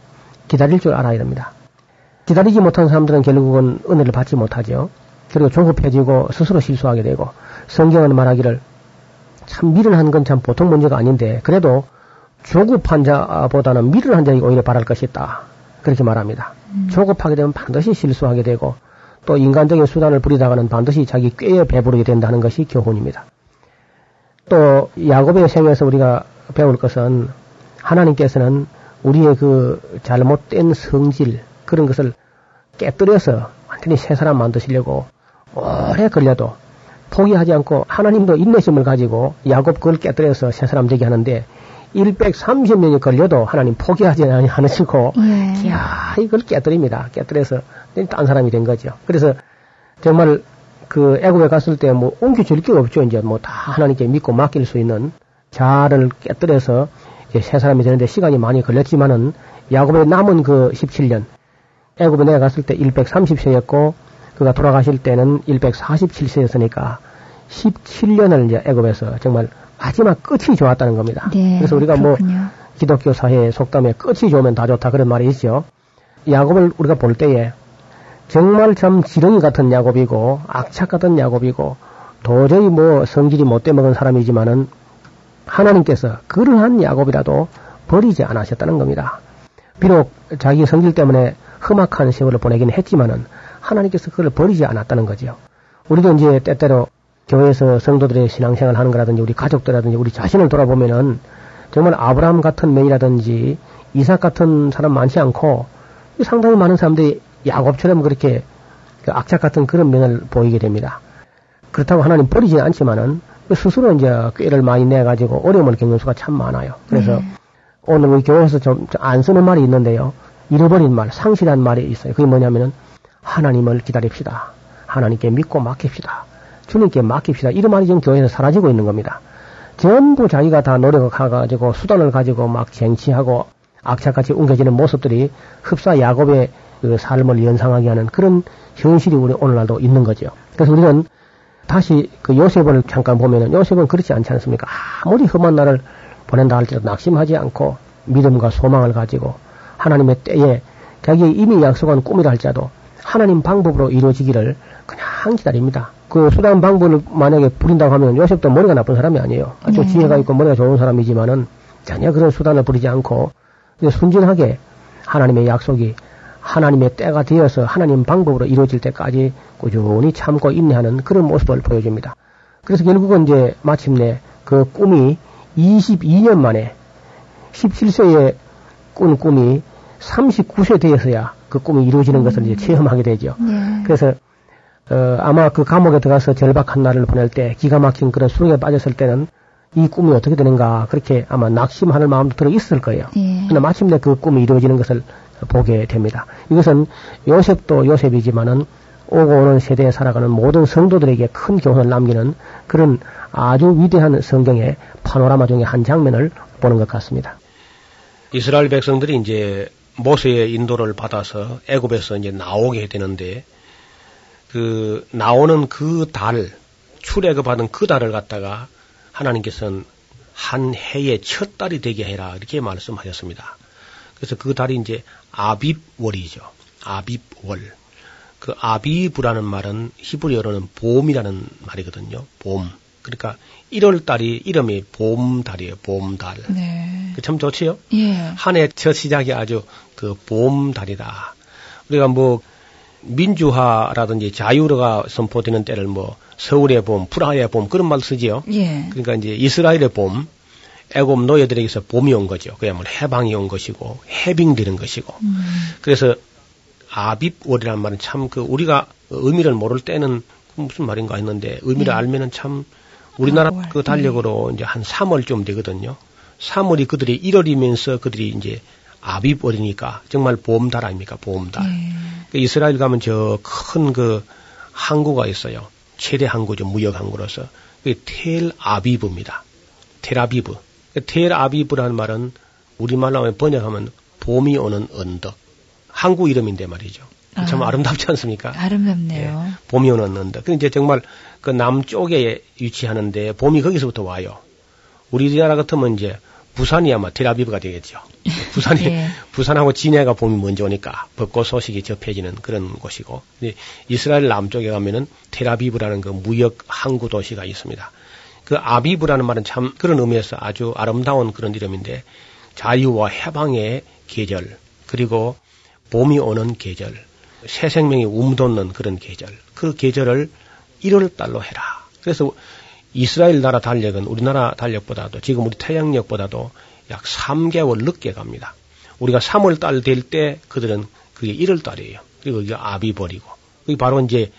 기다릴 줄 알아야 됩니다. 기다리지 못한 사람들은 결국은 은혜를 받지 못하죠. 그리고 조급해지고 스스로 실수하게 되고 성경은 말하기를 참 미련한 건 참 보통 문제가 아닌데 그래도 조급한 자보다는 미련한 자에게 오히려 바랄 것이 있다. 그렇게 말합니다. 조급하게 되면 반드시 실수하게 되고 또 인간적인 수단을 부리다가는 반드시 자기 꾀에 배부르게 된다는 것이 교훈입니다. 또 야곱의 생에서 우리가 배울 것은 하나님께서는 우리의 그 잘못된 성질 그런 것을 깨뜨려서 완전히 새 사람 만드시려고 오래 걸려도 포기하지 않고 하나님도 인내심을 가지고 야곱 그걸 깨뜨려서 새 사람 되게 하는데 130년이 걸려도 하나님 포기하지 않으시고 예. 야 이걸 깨뜨립니다. 깨뜨려서 딴 사람이 된 거죠. 그래서 정말 그 애굽에 갔을 때 뭐 옮겨줄 게 없죠. 이제 뭐 다 하나님께 믿고 맡길 수 있는 자를 깨뜨려서 이제 새 사람이 되는데 시간이 많이 걸렸지만은 야곱의 남은 그 17년 애굽에 내려갔을 때 130세였고 그가 돌아가실 때는 147세였으니까 17년을 이제 애굽에서 정말 마지막 끝이 좋았다는 겁니다. 네. 그래서 우리가 뭐 그렇군요. 기독교 사회의 속담에 끝이 좋으면 다 좋다 그런 말이 있죠. 야곱을 우리가 볼 때에 정말 참 지렁이 같은 야곱이고 악착 같은 야곱이고 도저히 뭐 성질이 못돼 먹은 사람이지만은 하나님께서 그러한 야곱이라도 버리지 않으셨다는 겁니다. 비록 자기 성질 때문에 험악한 세월을 보내긴 했지만은 하나님께서 그걸 버리지 않았다는 거죠. 우리도 이제 때때로 교회에서 성도들의 신앙생활 하는 거라든지 우리 가족들이라든지 우리 자신을 돌아보면은 정말 아브라함 같은 면이라든지 이삭 같은 사람 많지 않고 상당히 많은 사람들이 야곱처럼 그렇게 그 악착 같은 그런 면을 보이게 됩니다. 그렇다고 하나님 버리지 않지만은 스스로 이제 꾀를 많이 내가지고 어려움을 겪는 수가 참 많아요. 그래서 네. 오늘 우리 교회에서 좀 안 쓰는 말이 있는데요. 잃어버린 말, 상실한 말이 있어요. 그게 뭐냐면은 하나님을 기다립시다. 하나님께 믿고 맡깁시다. 주님께 맡깁시다. 이런 말이 지금 교회에서 사라지고 있는 겁니다. 전부 자기가 다 노력해가지고 수단을 가지고 막 쟁취하고 악착같이 옮겨지는 모습들이 흡사 야곱의 그 삶을 연상하게 하는 그런 현실이 우리 오늘날도 있는 거죠. 그래서 우리는 다시 그 요셉을 잠깐 보면은 요셉은 그렇지 않지 않습니까? 아무리 험한 날을 보낸다 할지라도 낙심하지 않고 믿음과 소망을 가지고 하나님의 때에 자기의 이미 약속한 꿈이라 할지라도 하나님 방법으로 이루어지기를 그냥 기다립니다. 그 수단 방법을 만약에 부린다고 하면 요셉도 머리가 나쁜 사람이 아니에요. 아주 네. 지혜가 있고 머리가 좋은 사람이지만은 전혀 그런 수단을 부리지 않고 순진하게 하나님의 약속이 하나님의 때가 되어서 하나님 방법으로 이루어질 때까지 꾸준히 참고 인내하는 그런 모습을 보여줍니다. 그래서 결국은 이제 마침내 그 꿈이 22년 만에 17세에 꾼 꿈이 39세 되어서야 그 꿈이 이루어지는 것을 이제 체험하게 되죠. 네. 그래서 어, 아마 그 감옥에 들어가서 절박한 날을 보낼 때 기가 막힌 그런 수렁에 빠졌을 때는 이 꿈이 어떻게 되는가 그렇게 아마 낙심하는 마음도 들어 있을 거예요. 예. 그러나 마침내 그 꿈이 이루어지는 것을 보게 됩니다. 이것은 요셉도 요셉이지만은 오고 오는 세대에 살아가는 모든 성도들에게 큰 교훈을 남기는 그런 아주 위대한 성경의 파노라마 중의 한 장면을 보는 것 같습니다. 이스라엘 백성들이 이제 모세의 인도를 받아서 애굽에서 이제 나오게 되는데 그 나오는 그 달 출애굽하는 그 달을 갖다가 하나님께서는 한 해의 첫 달이 되게 해라 이렇게 말씀하셨습니다. 그래서 그 달이 이제 아빕월이죠. 아빕월. 그 아비브라는 말은 히브리어로는 봄이라는 말이거든요. 봄. 그러니까 1월 달이 이름이 봄달이에요. 봄달. 네. 그참 좋지요? 예. 한해 첫 시작이 아주 그 봄달이다. 우리가 뭐 민주화라든지 자유가 선포되는 때를 뭐 서울의 봄, 프라하의 봄 그런 말 쓰지요. 예. 그러니까 이제 이스라엘의 봄, 애굽 노예들에게서 봄이 온 거죠. 그야말로 해방이 온 것이고 해빙되는 것이고. 음. 그래서 아빕월이라는 말은 참 그 우리가 의미를 모를 때는 무슨 말인가 했는데 의미를 네. 알면은 참 우리나라 아월. 그 달력으로 이제 한 3월쯤 되거든요. 3월이 그들이 1월이면서 그들이 이제 아빕월이니까 정말 봄달 아닙니까? 봄달. 예. 그 이스라엘 가면 저 큰 그 항구가 있어요. 최대 항구죠. 무역 항구로서. 그게 텔 아비브입니다. 텔 아비브. 그텔 아비브라는 말은 우리말로 하면 번역하면 봄이 오는 언덕. 항구 이름인데 말이죠. 참 아. 아름답지 않습니까? 아름답네요. 봄이 오는 언덕. 그 이제 정말 그 남쪽에 위치하는데 봄이 거기서부터 와요. 우리나라 같으면 이제 부산이 아마 텔아비브가 되겠죠. 부산이 예. 부산하고 진해가 봄이 먼저 오니까 벚꽃 소식이 접해지는 그런 곳이고 이스라엘 남쪽에 가면은 텔아비브라는 그 무역 항구 도시가 있습니다. 그 아비브라는 말은 참 그런 의미에서 아주 아름다운 그런 이름인데 자유와 해방의 계절 그리고 봄이 오는 계절 새 생명이 움돋는 그런 계절 그 계절을 1월 달로 해라. 그래서 이스라엘 나라 달력은 우리나라 달력보다도 지금 우리 태양력보다도 약 3개월 늦게 갑니다. 우리가 3월 달 될 때 그들은 그게 1월 달이에요. 그리고 이게 아비벌이고 그게 바로 이제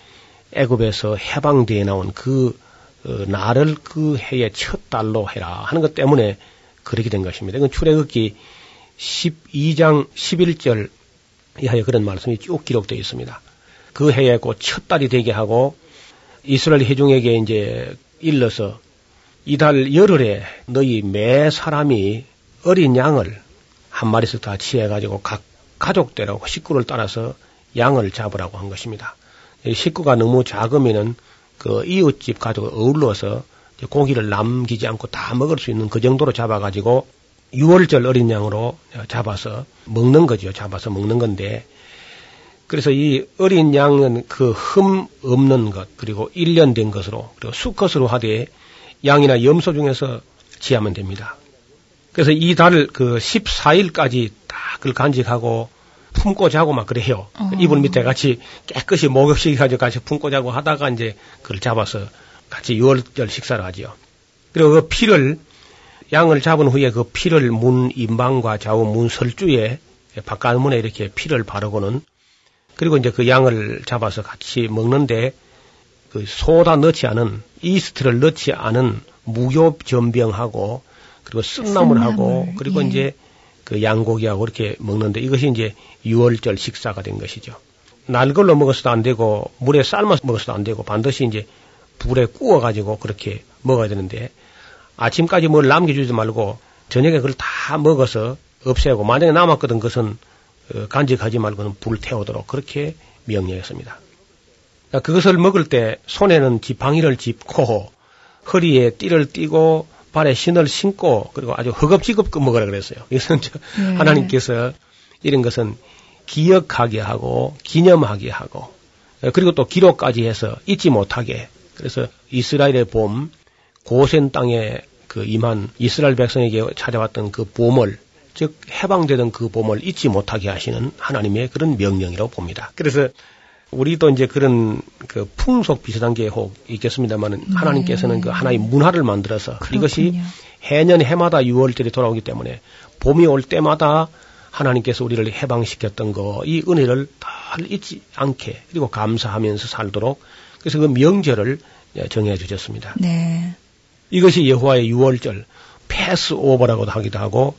애굽에서 해방되어 나온 그 어, 날을 그 해의 첫 달로 해라 하는 것 때문에 그렇게 된 것입니다. 이건 출애굽기 12장 11절 이하에 그런 말씀이 쭉 기록되어 있습니다. 그 해에 곧첫 달이 되게 하고 이스라엘 회중에게 이제 일러서 이달 열흘에 너희 매 사람이 어린 양을 한 마리씩 다 취해가지고 각 가족들하고 식구를 따라서 양을 잡으라고 한 것입니다. 식구가 너무 작으면은 그 이웃집 가족을 어울러서 고기를 남기지 않고 다 먹을 수 있는 그 정도로 잡아가지고 6월절 어린 양으로 잡아서 먹는 거죠. 잡아서 먹는 건데 그래서 이 어린 양은 그 흠 없는 것 그리고 1년 된 것으로 그리고 수컷으로 하되 양이나 염소 중에서 지하면 됩니다. 그래서 이 달을 그 14일까지 딱 그걸 간직하고 품고 자고 막 그래요. 어. 이불 밑에 같이 깨끗이 목욕시켜 가지고 같이 품고 자고 하다가 이제 그걸 잡아서 같이 6월절 식사를 하지요. 그리고 그 피를 양을 잡은 후에 그 피를 문 임방과 좌우 문 설주에 바깥문에 이렇게 피를 바르고는 그리고 이제 그 양을 잡아서 같이 먹는데 그 소다 넣지 않은 이스트를 넣지 않은 무교 전병하고 그리고 쓴나물하고 쓴나물, 그리고 예. 이제 그 양고기하고 이렇게 먹는데 이것이 이제 6월절 식사가 된 것이죠. 날 걸로 먹어서도 안 되고 물에 삶아서 먹어서도 안 되고 반드시 이제 불에 구워 가지고 그렇게 먹어야 되는데 아침까지 뭘 남겨주지 말고 저녁에 그걸 다 먹어서 없애고 만약에 남았거든 그것은 어, 간직하지 말고는 불 태우도록 그렇게 명령했습니다. 그러니까 그것을 먹을 때 손에는 지팡이를 짚고 허리에 띠를 띠고 발에 신을 신고 그리고 아주 허겁지겁 먹으라 그랬어요. 이것은 저 네. 하나님께서 이런 것은 기억하게 하고 기념하게 하고 어, 그리고 또 기록까지 해서 잊지 못하게 그래서 이스라엘의 봄 고센 땅에 그 임한 이스라엘 백성에게 찾아왔던 그 봄을 즉 해방되던 그 봄을 잊지 못하게 하시는 하나님의 그런 명령이라고 봅니다. 그래서 우리도 이제 그런 그 풍속 비슷한 게 혹 있겠습니다만은 하나님께서는 그 하나의 문화를 만들어서 이것이 그렇군요. 해년 해마다 유월절이 돌아오기 때문에 봄이 올 때마다 하나님께서 우리를 해방시켰던 거, 이 은혜를 늘 잊지 않게 그리고 감사하면서 살도록 그래서 그 명절을 예, 정해 주셨습니다. 네. 이것이 여호와의 유월절 Passover라고도 하기도 하고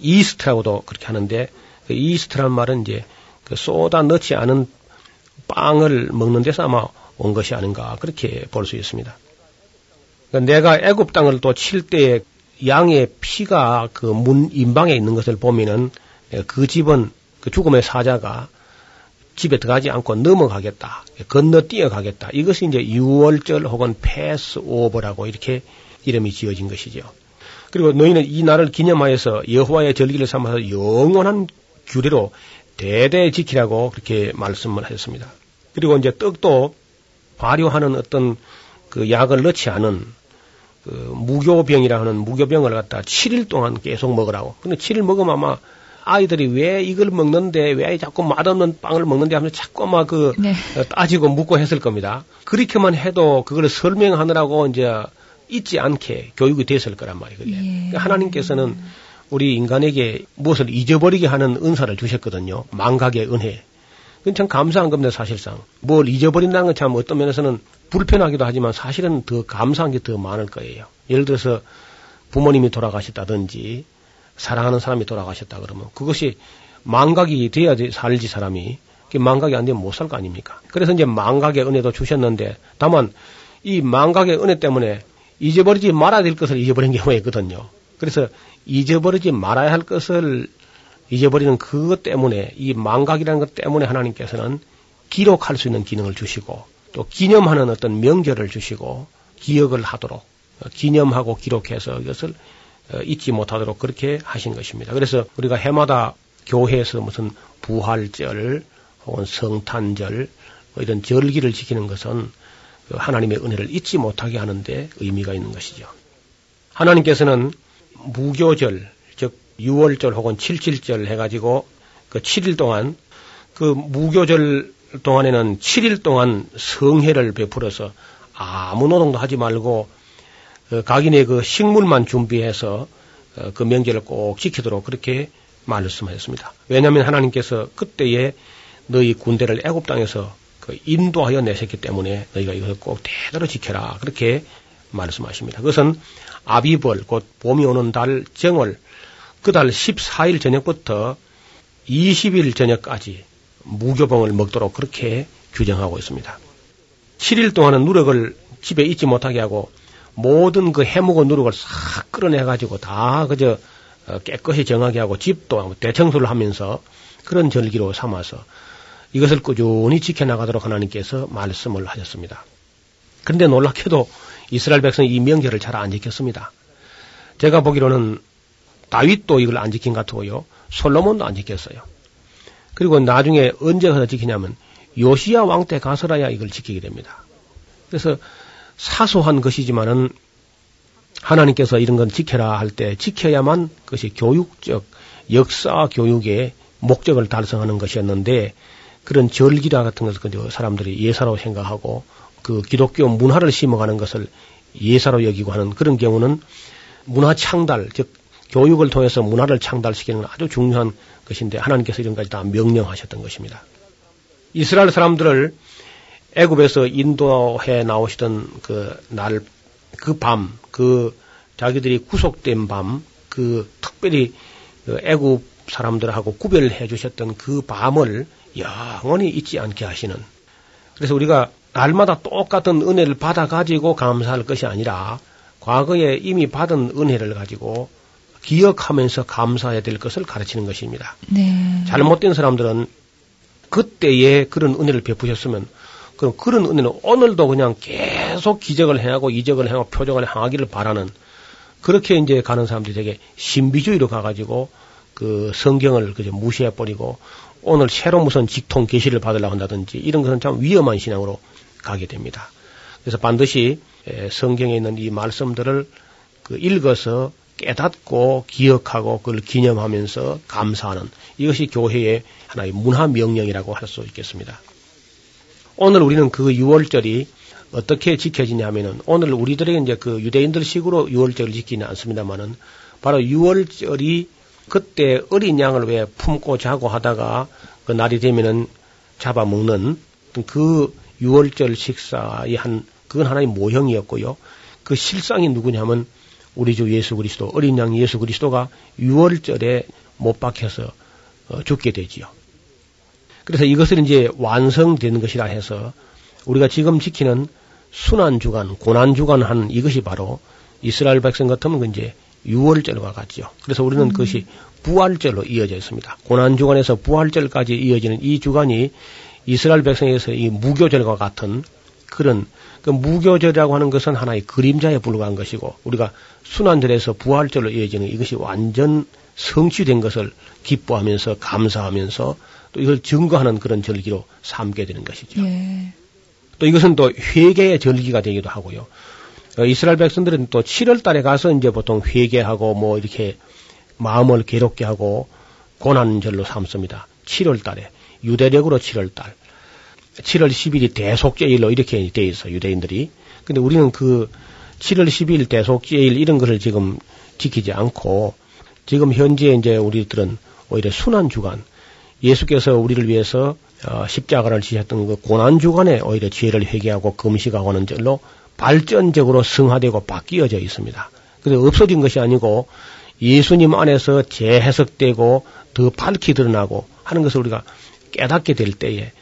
이스트라고도 그렇게 하는데 그 이스트란 말은 이제 그 소다 넣지 않은 빵을 먹는 데서 아마 온 것이 아닌가 그렇게 볼 수 있습니다. 그러니까 내가 애굽 땅을 또 칠 때에 양의 피가 그 문 인방에 있는 것을 보면은 그 집은 그 죽음의 사자가 집에 들어가지 않고 넘어가겠다. 건너뛰어 가겠다. 이것이 이제 6월절 혹은 패스 오버라고 이렇게 이름이 지어진 것이죠. 그리고 너희는 이 날을 기념하여서 여호와의 절기를 삼아서 영원한 규례로 대대 지키라고 그렇게 말씀을 하셨습니다. 그리고 이제 떡도 발효하는 어떤 그 약을 넣지 않은 그 무교병이라 하는 무교병을 갖다 7일 동안 계속 먹으라고. 근데 7일 먹으면 아마 아이들이 왜 이걸 먹는데 왜 자꾸 맛없는 빵을 먹는데 하면서 자꾸 아마 그 네. 어, 따지고 묻고 했을 겁니다. 그렇게만 해도 그걸 설명하느라고 이제 잊지 않게 교육이 됐을 거란 말이에요. 그게. 예. 그러니까 하나님께서는 우리 인간에게 무엇을 잊어버리게 하는 은사를 주셨거든요. 망각의 은혜. 그건 참 감사한 겁니다, 사실상. 뭘 잊어버린다는 건 참 어떤 면에서는 불편하기도 하지만 사실은 더 감사한 게 더 많을 거예요. 예를 들어서 부모님이 돌아가셨다든지 사랑하는 사람이 돌아가셨다 그러면 그것이 망각이 돼야 지 살지 사람이. 망각이 안 되면 못 살 거 아닙니까? 그래서 이제 망각의 은혜도 주셨는데 다만 이 망각의 은혜 때문에 잊어버리지 말아야 될 것을 잊어버린 경우가 있거든요. 그래서 잊어버리지 말아야 할 것을 잊어버리는 그것 때문에 이 망각이라는 것 때문에 하나님께서는 기록할 수 있는 기능을 주시고 또 기념하는 어떤 명절을 주시고 기억을 하도록 어, 기념하고 기록해서 이것을 어, 잊지 못하도록 그렇게 하신 것입니다. 그래서 우리가 해마다 교회에서 무슨 부활절 혹은 성탄절 뭐 이런 절기를 지키는 것은 그 하나님의 은혜를 잊지 못하게 하는데 의미가 있는 것이죠. 하나님께서는 무교절, 즉 6월절 혹은 77절 해가지고 그 7일 동안 그 무교절 동안에는 7일 동안 성회를 베풀어서 아무 노동도 하지 말고 어, 각인의 그 식물만 준비해서 어, 그 명절을 꼭 지키도록 그렇게 말씀하셨습니다. 왜냐하면 하나님께서 그때에 너희 군대를 애굽 땅에서 그 인도하여 내셨기 때문에 너희가 이것을 꼭 대대로 지켜라 그렇게 말씀하십니다. 그것은 아비벌 곧 봄이 오는 달 정월 그 달 14일 저녁부터 20일 저녁까지 무교봉을 먹도록 그렇게 규정하고 있습니다. 7일 동안은 누룩을 집에 있지 못하게 하고 모든 그 해묵은 누룩을 싹 끌어내가지고 다 그저 어, 깨끗이 정하게 하고 집도 대청소를 하면서 그런 절기로 삼아서 이것을 꾸준히 지켜나가도록 하나님께서 말씀을 하셨습니다. 그런데 놀랍게도 이스라엘 백성이 이 명절을 잘 안 지켰습니다. 제가 보기로는 다윗도 이걸 안 지킨 것 같고요. 솔로몬도 안 지켰어요. 그리고 나중에 언제 가서 지키냐면 요시야 왕 때 가서라야 이걸 지키게 됩니다. 그래서 사소한 것이지만은 하나님께서 이런 건 지켜라 할 때 지켜야만 그것이 교육적 역사 교육의 목적을 달성하는 것이었는데 그런 절기라 같은 것을 사람들이 예사로 생각하고 그 기독교 문화를 심어가는 것을 예사로 여기고 하는 그런 경우는 문화 창달 즉 교육을 통해서 문화를 창달시키는 아주 중요한 것인데 하나님께서 이런 까지 다 명령하셨던 것입니다. 이스라엘 사람들을 애굽에서 인도해 나오시던 그 날, 그 밤, 그 자기들이 구속된 밤, 그 특별히 그 애굽 사람들하고 구별해 주셨던 그 밤을 영원히 잊지 않게 하시는. 그래서 우리가 날마다 똑같은 은혜를 받아가지고 감사할 것이 아니라 과거에 이미 받은 은혜를 가지고 기억하면서 감사해야 될 것을 가르치는 것입니다. 네. 잘못된 사람들은 그때에 그런 은혜를 베푸셨으면 그럼 그런 은혜는 오늘도 그냥 계속 기적을 행하고 이적을 행하고 표적을 행하기를 바라는 그렇게 이제 가는 사람들이 되게 신비주의로 가가지고 그 성경을 그저 무시해 버리고 오늘 새로 무슨 직통 계시를 받으려고 한다든지 이런 것은 참 위험한 신앙으로 가게 됩니다. 그래서 반드시 성경에 있는 이 말씀들을 그 읽어서 깨닫고 기억하고 그걸 기념하면서 감사하는 이것이 교회의 하나의 문화 명령이라고 할 수 있겠습니다. 오늘 우리는 그 6월절이 어떻게 지켜지냐면은 오늘 우리들에게 이제 그 유대인들 식으로 6월절을 지키는 않습니다만은 바로 6월절이 그때 어린 양을 왜 품고 자고 하다가 그 날이 되면은 잡아먹는 그 6월절 식사의 한 그건 하나의 모형이었고요. 그 실상이 누구냐면 우리 주 예수 그리스도 어린 양 예수 그리스도가 6월절에 못 박혀서 어, 죽게 되지요. 그래서 이것을 이제 완성된 것이라 해서 우리가 지금 지키는 순환 주간, 고난 주간 한 이것이 바로 이스라엘 백성 같으면 그 이제 6월절과 같죠. 그래서 우리는 음. 그것이 부활절로 이어져 있습니다. 고난 주간에서 부활절까지 이어지는 이 주간이 이스라엘 백성에서 이 무교절과 같은 그런 그 무교절이라고 하는 것은 하나의 그림자에 불과한 것이고 우리가 순환절에서 부활절로 이어지는 이것이 완전 성취된 것을 기뻐하면서 감사하면서 또 이걸 증거하는 그런 절기로 삼게 되는 것이죠. 예. 또 이것은 또 회개의 절기가 되기도 하고요. 어, 이스라엘 백성들은 또 7월 달에 가서 이제 보통 회개하고 뭐 이렇게 마음을 괴롭게 하고 고난절로 삼습니다. 7월 달에. 유대력으로 7월 달. 7월 10일이 대속제일로 이렇게 돼 있어, 유대인들이. 근데 우리는 그 7월 10일 대속제일 이런 것을 지금 지키지 않고 지금 현재 이제 우리들은 오히려 순환 주간, 예수께서 우리를 위해서 어, 십자가를 지셨던 그 고난 주간에 오히려 죄를 회개하고 금식하고 하는 절로 발전적으로 승화되고 바뀌어져 있습니다. 근데 없어진 것이 아니고 예수님 안에서 재해석되고 더 밝히 드러나고 하는 것을 우리가 깨닫게 될 때에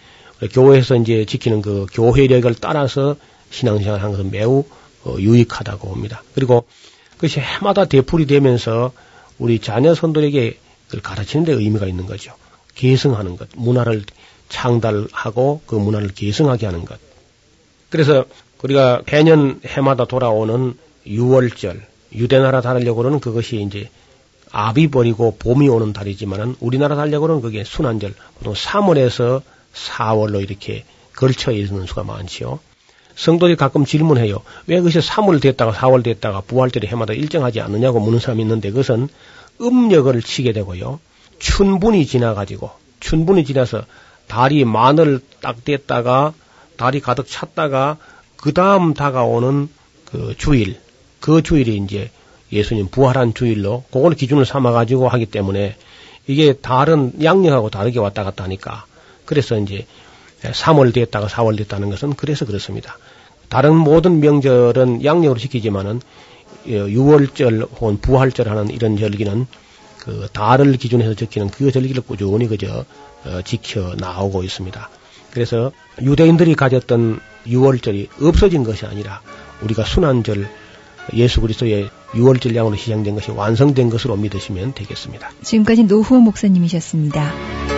교회에서 이제 지키는 그 교회력을 따라서 신앙생활 하는 것은 매우 어, 유익하다고 봅니다. 그리고 그것이 해마다 되풀이 되면서 우리 자녀 선들에게 그걸 가르치는 데 의미가 있는 거죠. 계승하는 것, 문화를 창달하고 그 문화를 계승하게 하는 것. 그래서 우리가 매년 해마다 돌아오는 6월절, 유대나라 달력으로는 그것이 이제 아비 버리고 봄이 오는 달이지만은 우리나라 달력으로는 그게 순환절, 보통 3월에서 4월로 이렇게 걸쳐 있는 수가 많지요. 성도들이 가끔 질문해요. 왜 그것이 3월 됐다가 4월 됐다가 부활절이 해마다 일정하지 않느냐고 묻는 사람이 있는데 그것은 음력을 치게 되고요. 춘분이 지나가지고 춘분이 지나서 달이 마늘 딱 됐다가 달이 가득 찼다가 그 다음 다가오는 그 주일 그 주일이 이제 예수님 부활한 주일로 그걸 기준을 삼아 가지고 하기 때문에 이게 다른 양력하고 다르게 왔다 갔다 하니까 그래서 이제 3월 됐다가 4월 됐다는 것은 그래서 그렇습니다. 다른 모든 명절은 양력으로 지키지만은 유월절 혹은 부활절 하는 이런 절기는 그 달을 기준해서 지키는 그 절기를 꾸준히 그저 어, 지켜 나오고 있습니다. 그래서 유대인들이 가졌던 유월절이 없어진 것이 아니라 우리가 순환절 예수 그리스도의 유월절 양으로 시작된 것이 완성된 것으로 믿으시면 되겠습니다. 지금까지 노후호 목사님이셨습니다.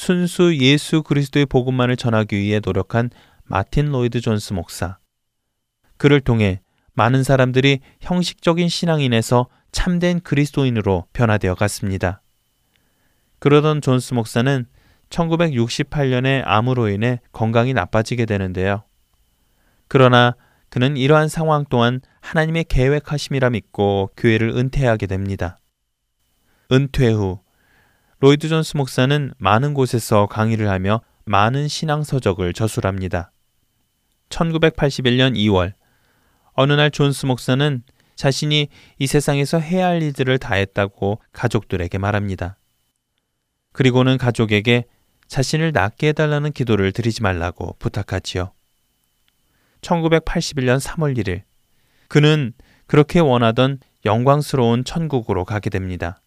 순수 예수 그리스도의 복음만을 전하기 위해 노력한 마틴 로이드 존스 목사. 그를 통해 많은 사람들이 형식적인 신앙인에서 참된 그리스도인으로 변화되어 갔습니다. 그러던 존스 목사는 1968년에 암으로 인해 건강이 나빠지게 되는데요. 그러나 그는 이러한 상황 또한 하나님의 계획하심이라 믿고 교회를 은퇴하게 됩니다. 은퇴 후 로이드 존스 목사는 많은 곳에서 강의를 하며 많은 신앙 서적을 저술합니다. 1981년 2월 어느 날 존스 목사는 자신이 이 세상에서 해야 할 일들을 다 했다고 가족들에게 말합니다. 그리고는 가족에게 자신을 낫게 해달라는 기도를 드리지 말라고 부탁하지요. 1981년 3월 1일, 그는 그렇게 원하던 영광스러운 천국으로 가게 됩니다.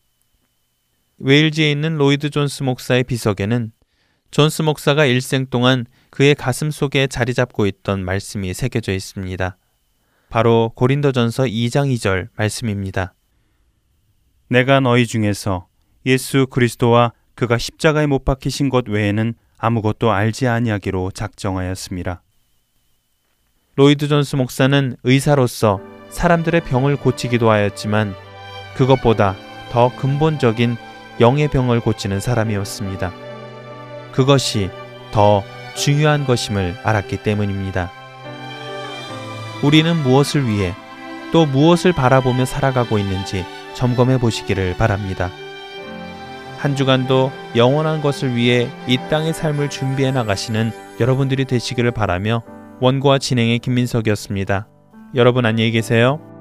웨일즈에 있는 로이드 존스 목사의 비석에는 존스 목사가 일생 동안 그의 가슴 속에 자리 잡고 있던 말씀이 새겨져 있습니다. 바로 고린도전서 2장 2절 말씀입니다. 내가 너희 중에서 예수 그리스도와 그가 십자가에 못 박히신 것 외에는 아무것도 알지 아니하기로 작정하였습니다. 로이드 존스 목사는 의사로서 사람들의 병을 고치기도 하였지만 그것보다 더 근본적인 영의 병을 고치는 사람이었습니다. 그것이 더 중요한 것임을 알았기 때문입니다. 우리는 무엇을 위해 또 무엇을 바라보며 살아가고 있는지 점검해 보시기를 바랍니다. 한 주간도 영원한 것을 위해 이 땅의 삶을 준비해 나가시는 여러분들이 되시기를 바라며 원고와 진행의 김민석이었습니다. 여러분 안녕히 계세요.